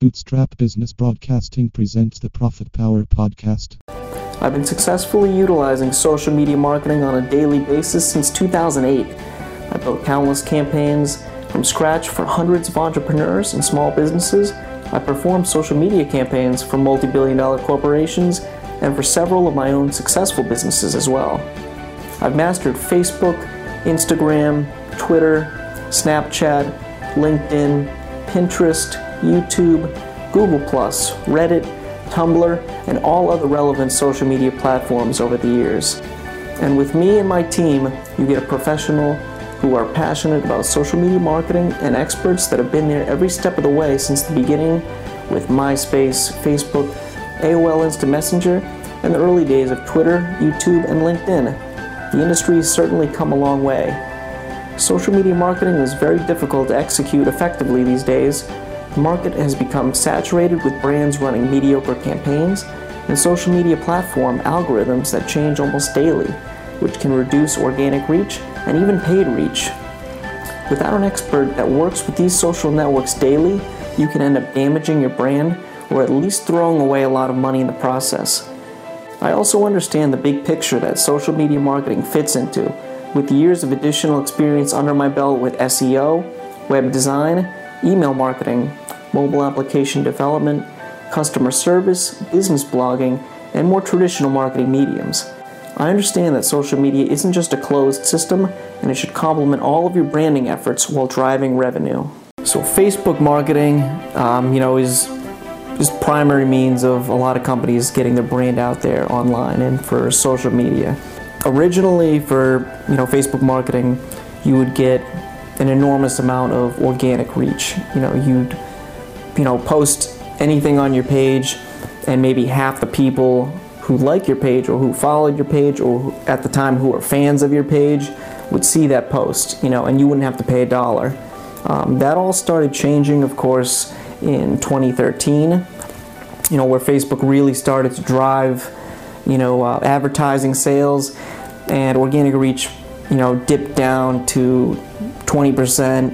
Bootstrap Business Broadcasting presents the Profit Power Podcast. I've been successfully utilizing social media marketing on a daily basis since 2008. I built countless campaigns from scratch for hundreds of entrepreneurs and small businesses. I performed social media campaigns for multi billion dollar corporations and for several of my own successful businesses as well. I've mastered Facebook, Instagram, Twitter, Snapchat, LinkedIn, Pinterest, YouTube, Google, Reddit, Tumblr, and all other relevant social media platforms over the years. And with me and my team, you get a professional who are passionate about social media marketing and experts that have been there every step of the way since the beginning with MySpace, Facebook, AOL Instant Messenger, and the early days of Twitter, YouTube, and LinkedIn. The industry has certainly come a long way. Social media marketing is very difficult to execute effectively these days. The market has become saturated with brands running mediocre campaigns and social media platform algorithms that change almost daily, which can reduce organic reach and even paid reach. Without an expert that works with these social networks daily, you can end up damaging your brand or at least throwing away a lot of money in the process. I also understand the big picture that social media marketing fits into with years of additional experience under my belt with SEO, web design, email marketing, mobile application development, customer service, business blogging, and more traditional marketing mediums. I understand that social media isn't just a closed system and it should complement all of your branding efforts while driving revenue. So, Facebook marketing, um, you know, is is primary means of a lot of companies getting their brand out there online and for social media originally for you know Facebook marketing, you would get an enormous amount of organic reach. You know, you'd you know post anything on your page, and maybe half the people who like your page or who followed your page or at the time who are fans of your page would see that post. You know, and you wouldn't have to pay a dollar. Um, that all started changing, of course, in 2013. You know, where Facebook really started to drive you know, uh, advertising sales and organic reach, you know, dipped down to 20%,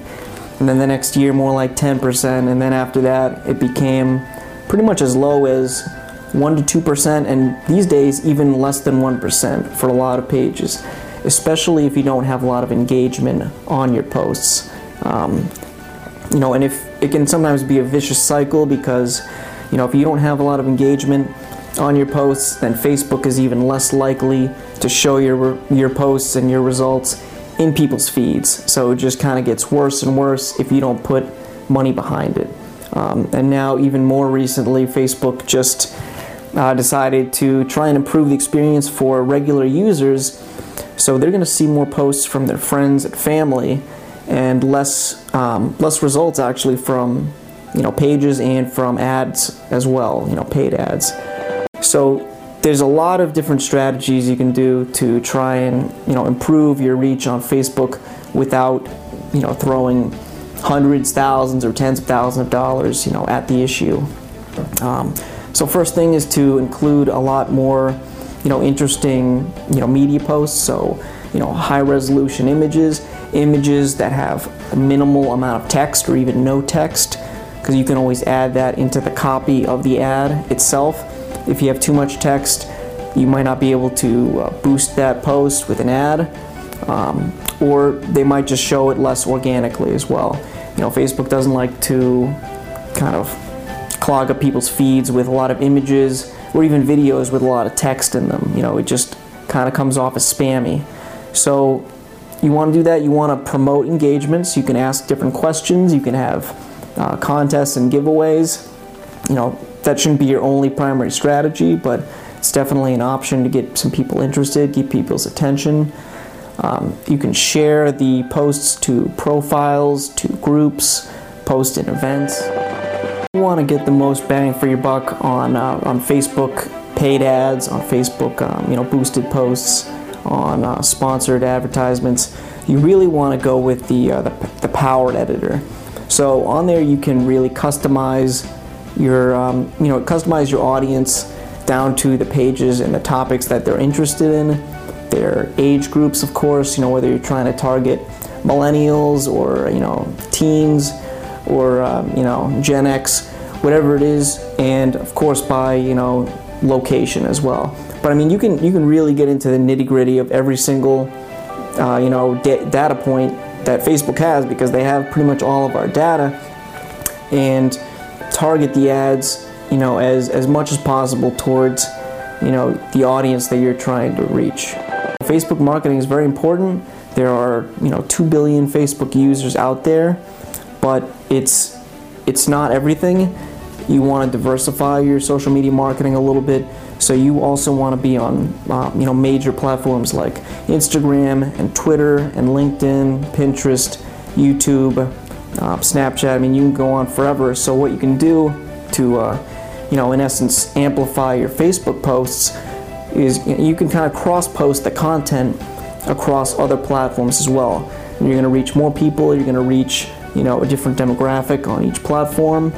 and then the next year more like 10%, and then after that it became pretty much as low as 1 to 2%, and these days even less than 1% for a lot of pages, especially if you don't have a lot of engagement on your posts. Um, you know, and if it can sometimes be a vicious cycle because, you know, if you don't have a lot of engagement, on your posts, then Facebook is even less likely to show your your posts and your results in people's feeds. So it just kind of gets worse and worse if you don't put money behind it. Um, and now, even more recently, Facebook just uh, decided to try and improve the experience for regular users. So they're going to see more posts from their friends and family, and less um, less results actually from you know pages and from ads as well. You know, paid ads. So there's a lot of different strategies you can do to try and you know improve your reach on Facebook without you know throwing hundreds, thousands, or tens of thousands of dollars you know at the issue. Um, so first thing is to include a lot more you know interesting you know media posts. So you know high resolution images, images that have a minimal amount of text or even no text, because you can always add that into the copy of the ad itself. If you have too much text, you might not be able to uh, boost that post with an ad, um, or they might just show it less organically as well. You know, Facebook doesn't like to kind of clog up people's feeds with a lot of images or even videos with a lot of text in them. You know, it just kind of comes off as spammy. So you want to do that. You want to promote engagements. You can ask different questions. You can have uh, contests and giveaways. You know, that shouldn't be your only primary strategy, but it's definitely an option to get some people interested, get people's attention. Um, you can share the posts to profiles, to groups, post in events. You want to get the most bang for your buck on uh, on Facebook paid ads, on Facebook, um, you know, boosted posts, on uh, sponsored advertisements. You really want to go with the, uh, the the Power Editor. So on there, you can really customize your um, you know customize your audience down to the pages and the topics that they're interested in their age groups of course you know whether you're trying to target millennials or you know teens or um, you know gen x whatever it is, and of course by you know location as well. But I mean, you can you can really get into the nitty gritty of every single uh, you know da- data point that Facebook has because they have pretty much all of our data and target the ads you know as as much as possible towards you know the audience that you're trying to reach. Facebook marketing is very important. There are you know 2 billion Facebook users out there, but it's it's not everything. You want to diversify your social media marketing a little bit, so you also want to be on uh, you know major platforms like Instagram and Twitter and LinkedIn, Pinterest, YouTube, uh, Snapchat. I mean, you can go on forever. So what you can do to uh, you know in essence amplify your Facebook posts is you can kind of cross post the content across other platforms as well. And you're going to reach more people. You're going to reach you know a different demographic on each platform.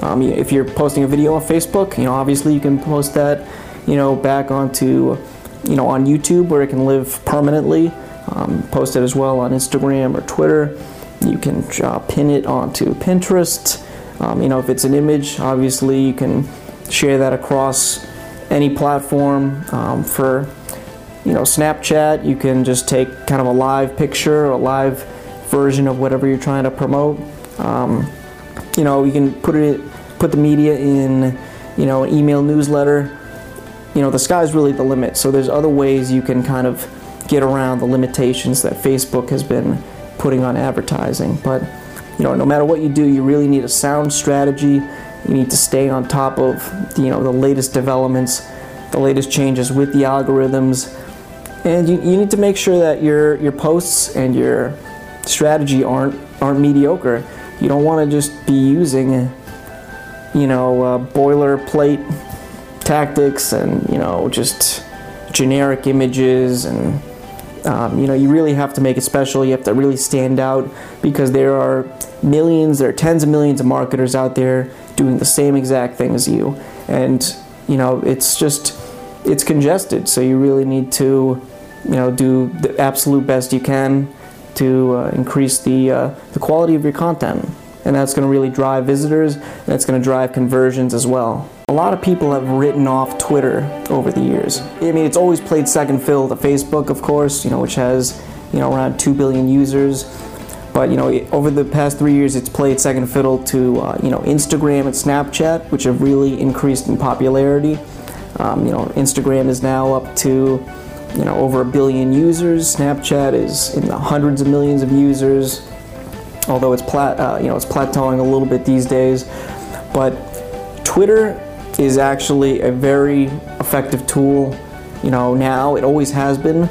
Um, if you're posting a video on Facebook, you know obviously you can post that you know back onto you know on YouTube where it can live permanently. Um, post it as well on Instagram or Twitter. You can uh, pin it onto Pinterest. Um, you know if it's an image, obviously you can share that across any platform. Um, for you know Snapchat, you can just take kind of a live picture or a live version of whatever you're trying to promote. Um, you know, you can put it, put the media in, you know, an email newsletter. You know, the sky's really the limit. So there's other ways you can kind of get around the limitations that Facebook has been putting on advertising. But you know, no matter what you do, you really need a sound strategy. You need to stay on top of you know the latest developments, the latest changes with the algorithms, and you, you need to make sure that your your posts and your strategy aren't aren't mediocre. You don't want to just be using, you know, uh, boilerplate tactics and you know just generic images and um, you know you really have to make it special. You have to really stand out because there are millions, there are tens of millions of marketers out there doing the same exact thing as you, and you know it's just it's congested. So you really need to you know do the absolute best you can to uh, increase the, uh, the quality of your content. And that's going to really drive visitors, and that's going to drive conversions as well. A lot of people have written off Twitter over the years. I mean, it's always played second fiddle to Facebook, of course, you know, which has, you know, around 2 billion users. But, you know, over the past three years, it's played second fiddle to, uh, you know, Instagram and Snapchat, which have really increased in popularity. Um, you know, Instagram is now up to you know over a billion users. Snapchat is in the hundreds of millions of users, although it's plat uh, you know it's plateauing a little bit these days. But Twitter is actually a very effective tool. You know now it always has been,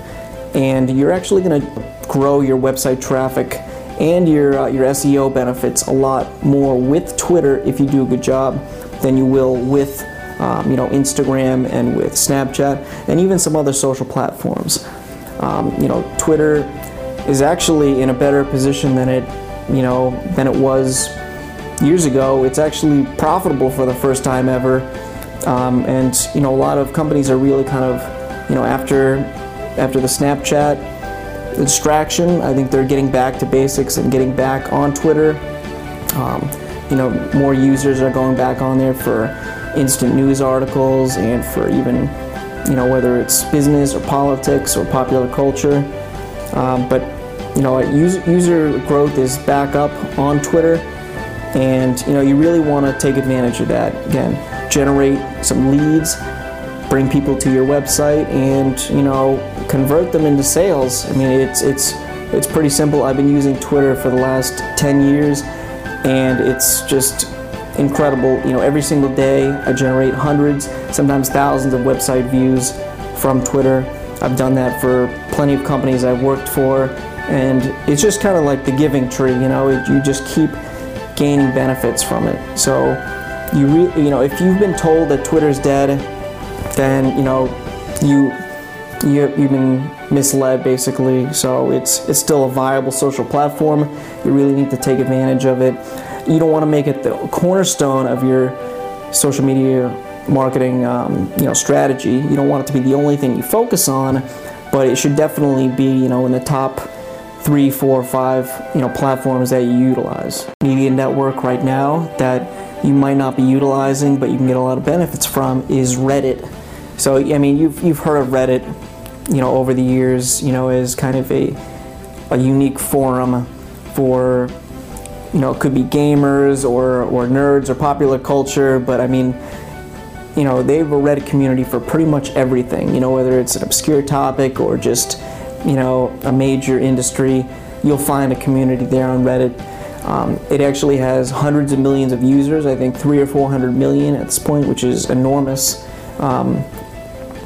and you're actually going to grow your website traffic and your uh, your SEO benefits a lot more with Twitter if you do a good job than you will with um, you know, Instagram and with Snapchat and even some other social platforms. Um, you know, Twitter is actually in a better position than it, you know, than it was years ago. It's actually profitable for the first time ever, um, and you know, a lot of companies are really kind of, you know, after after the Snapchat distraction, I think they're getting back to basics and getting back on Twitter. Um, you know, more users are going back on there for instant news articles and for even, you know, whether it's business or politics or popular culture. Um, but, you know, user, user growth is back up on Twitter, and, you know, you really want to take advantage of that. Again, generate some leads, bring people to your website, and, you know, convert them into sales. I mean, it's, it's, it's pretty simple. I've been using Twitter for the last 10 years, and it's just incredible. You know, every single day I generate hundreds, sometimes thousands of website views from Twitter. I've done that for plenty of companies I've worked for, and it's just kind of like the giving tree. You know, it, you just keep gaining benefits from it. So, you re- you know, if you've been told that Twitter's dead, then you know, you you you've been misled basically. So it's it's still a viable social platform. You really need to take advantage of it you don't want to make it the cornerstone of your social media marketing um, you know strategy. You don't want it to be the only thing you focus on, but it should definitely be you know in the top three, four, five you know platforms that you utilize. Media network right now that you might not be utilizing, but you can get a lot of benefits from is Reddit. So I mean, you've you've heard of Reddit, you know, over the years, you know, as kind of a a unique forum for you know, it could be gamers or, or nerds or popular culture, but I mean, you know, they have a Reddit community for pretty much everything, you know, whether it's an obscure topic or just, you know, a major industry, you'll find a community there on Reddit. Um, it actually has hundreds of millions of users, I think three or four hundred million at this point, which is enormous. Um,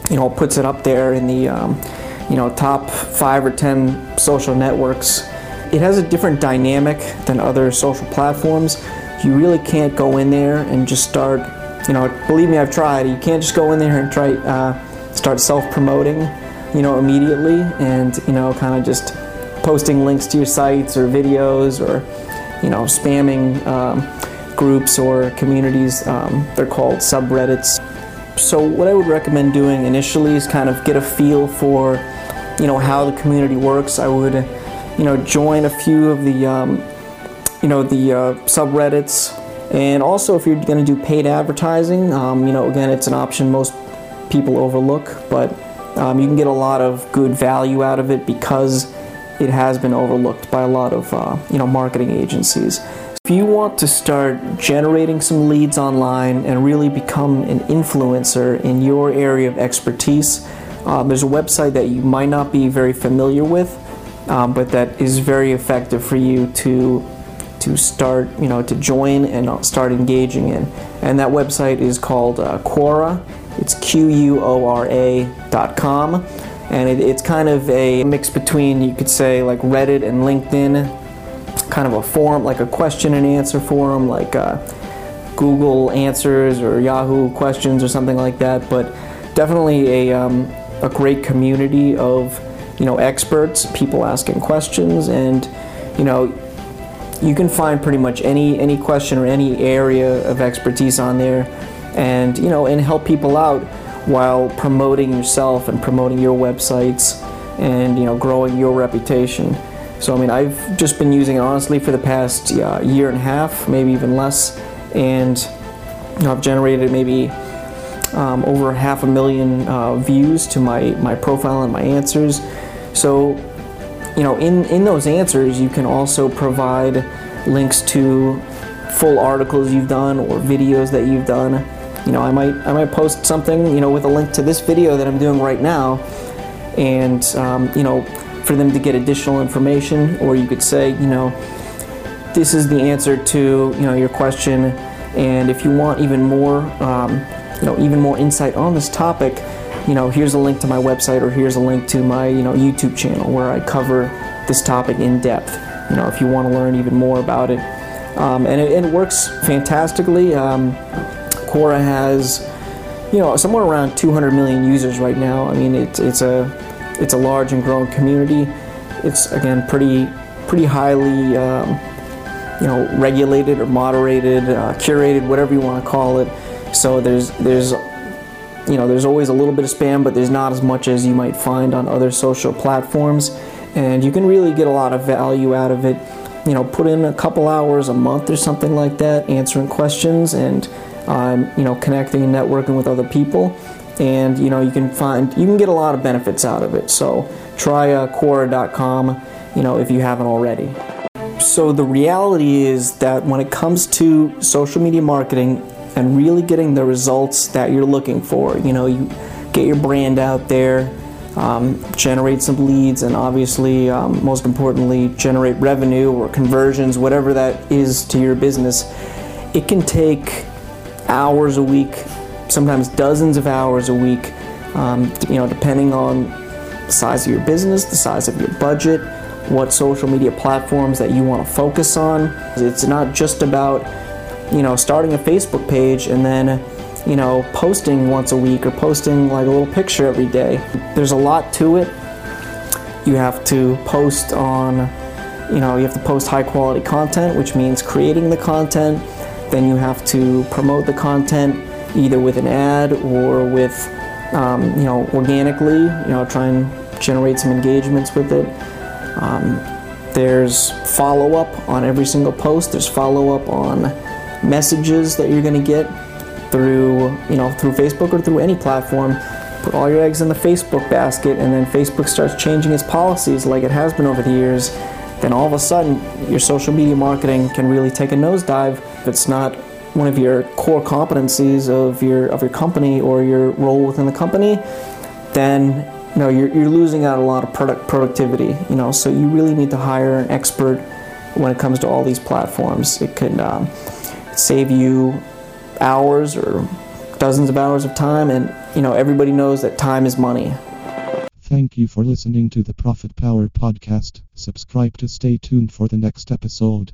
you know, puts it up there in the, um, you know, top five or ten social networks it has a different dynamic than other social platforms. You really can't go in there and just start, you know, believe me, I've tried. You can't just go in there and try, uh, start self promoting, you know, immediately and, you know, kind of just posting links to your sites or videos or, you know, spamming um, groups or communities. Um, they're called subreddits. So, what I would recommend doing initially is kind of get a feel for, you know, how the community works. I would you know, join a few of the, um, you know, the uh, subreddits. And also, if you're going to do paid advertising, um, you know, again, it's an option most people overlook, but um, you can get a lot of good value out of it because it has been overlooked by a lot of, uh, you know, marketing agencies. If you want to start generating some leads online and really become an influencer in your area of expertise, uh, there's a website that you might not be very familiar with um, but that is very effective for you to to start, you know, to join and start engaging in. And that website is called uh, Quora. It's Q-U-O-R-A dot com, and it, it's kind of a mix between, you could say, like Reddit and LinkedIn, kind of a forum, like a question and answer forum, like uh, Google Answers or Yahoo Questions or something like that. But definitely a um, a great community of you know, experts, people asking questions, and you know, you can find pretty much any any question or any area of expertise on there, and you know, and help people out while promoting yourself and promoting your websites and you know, growing your reputation. So I mean, I've just been using it honestly for the past uh, year and a half, maybe even less, and you know, I've generated maybe um, over half a million uh, views to my, my profile and my answers. So, you know, in, in those answers, you can also provide links to full articles you've done or videos that you've done. You know, I might I might post something, you know, with a link to this video that I'm doing right now, and um, you know, for them to get additional information. Or you could say, you know, this is the answer to you know your question, and if you want even more, um, you know, even more insight on this topic, you know, here's a link to my website or here's a link to my, you know, YouTube channel where I cover this topic in depth. You know, if you want to learn even more about it. Um, and, it, it, works fantastically. Um, Quora has, you know, somewhere around 200 million users right now. I mean, it's it's a it's a large and growing community. It's again pretty pretty highly, um, you know, regulated or moderated, uh, curated, whatever you want to call it. So there's there's you know, there's always a little bit of spam, but there's not as much as you might find on other social platforms. And you can really get a lot of value out of it. You know, put in a couple hours a month or something like that, answering questions and, um, you know, connecting and networking with other people. And, you know, you can find, you can get a lot of benefits out of it. So try uh, Quora.com, you know, if you haven't already. So the reality is that when it comes to social media marketing, and really getting the results that you're looking for. You know, you get your brand out there, um, generate some leads, and obviously, um, most importantly, generate revenue or conversions, whatever that is to your business. It can take hours a week, sometimes dozens of hours a week, um, you know, depending on the size of your business, the size of your budget, what social media platforms that you want to focus on. It's not just about you know, starting a Facebook page and then, you know, posting once a week or posting like a little picture every day. There's a lot to it. You have to post on, you know, you have to post high quality content, which means creating the content. Then you have to promote the content either with an ad or with, um, you know, organically, you know, try and generate some engagements with it. Um, there's follow up on every single post. There's follow up on messages that you're going to get through, you know, through Facebook or through any platform. Put all your eggs in the Facebook basket, and then Facebook starts changing its policies like it has been over the years. Then all of a sudden, your social media marketing can really take a nosedive if it's not one of your core competencies of your of your company or your role within the company. Then you know you're, you're losing out a lot of product productivity. You know, so you really need to hire an expert when it comes to all these platforms. It could um, save you hours or dozens of hours of time, and you know everybody knows that time is money. Thank you for listening to the Profit Power podcast. Subscribe to stay tuned for the next episode.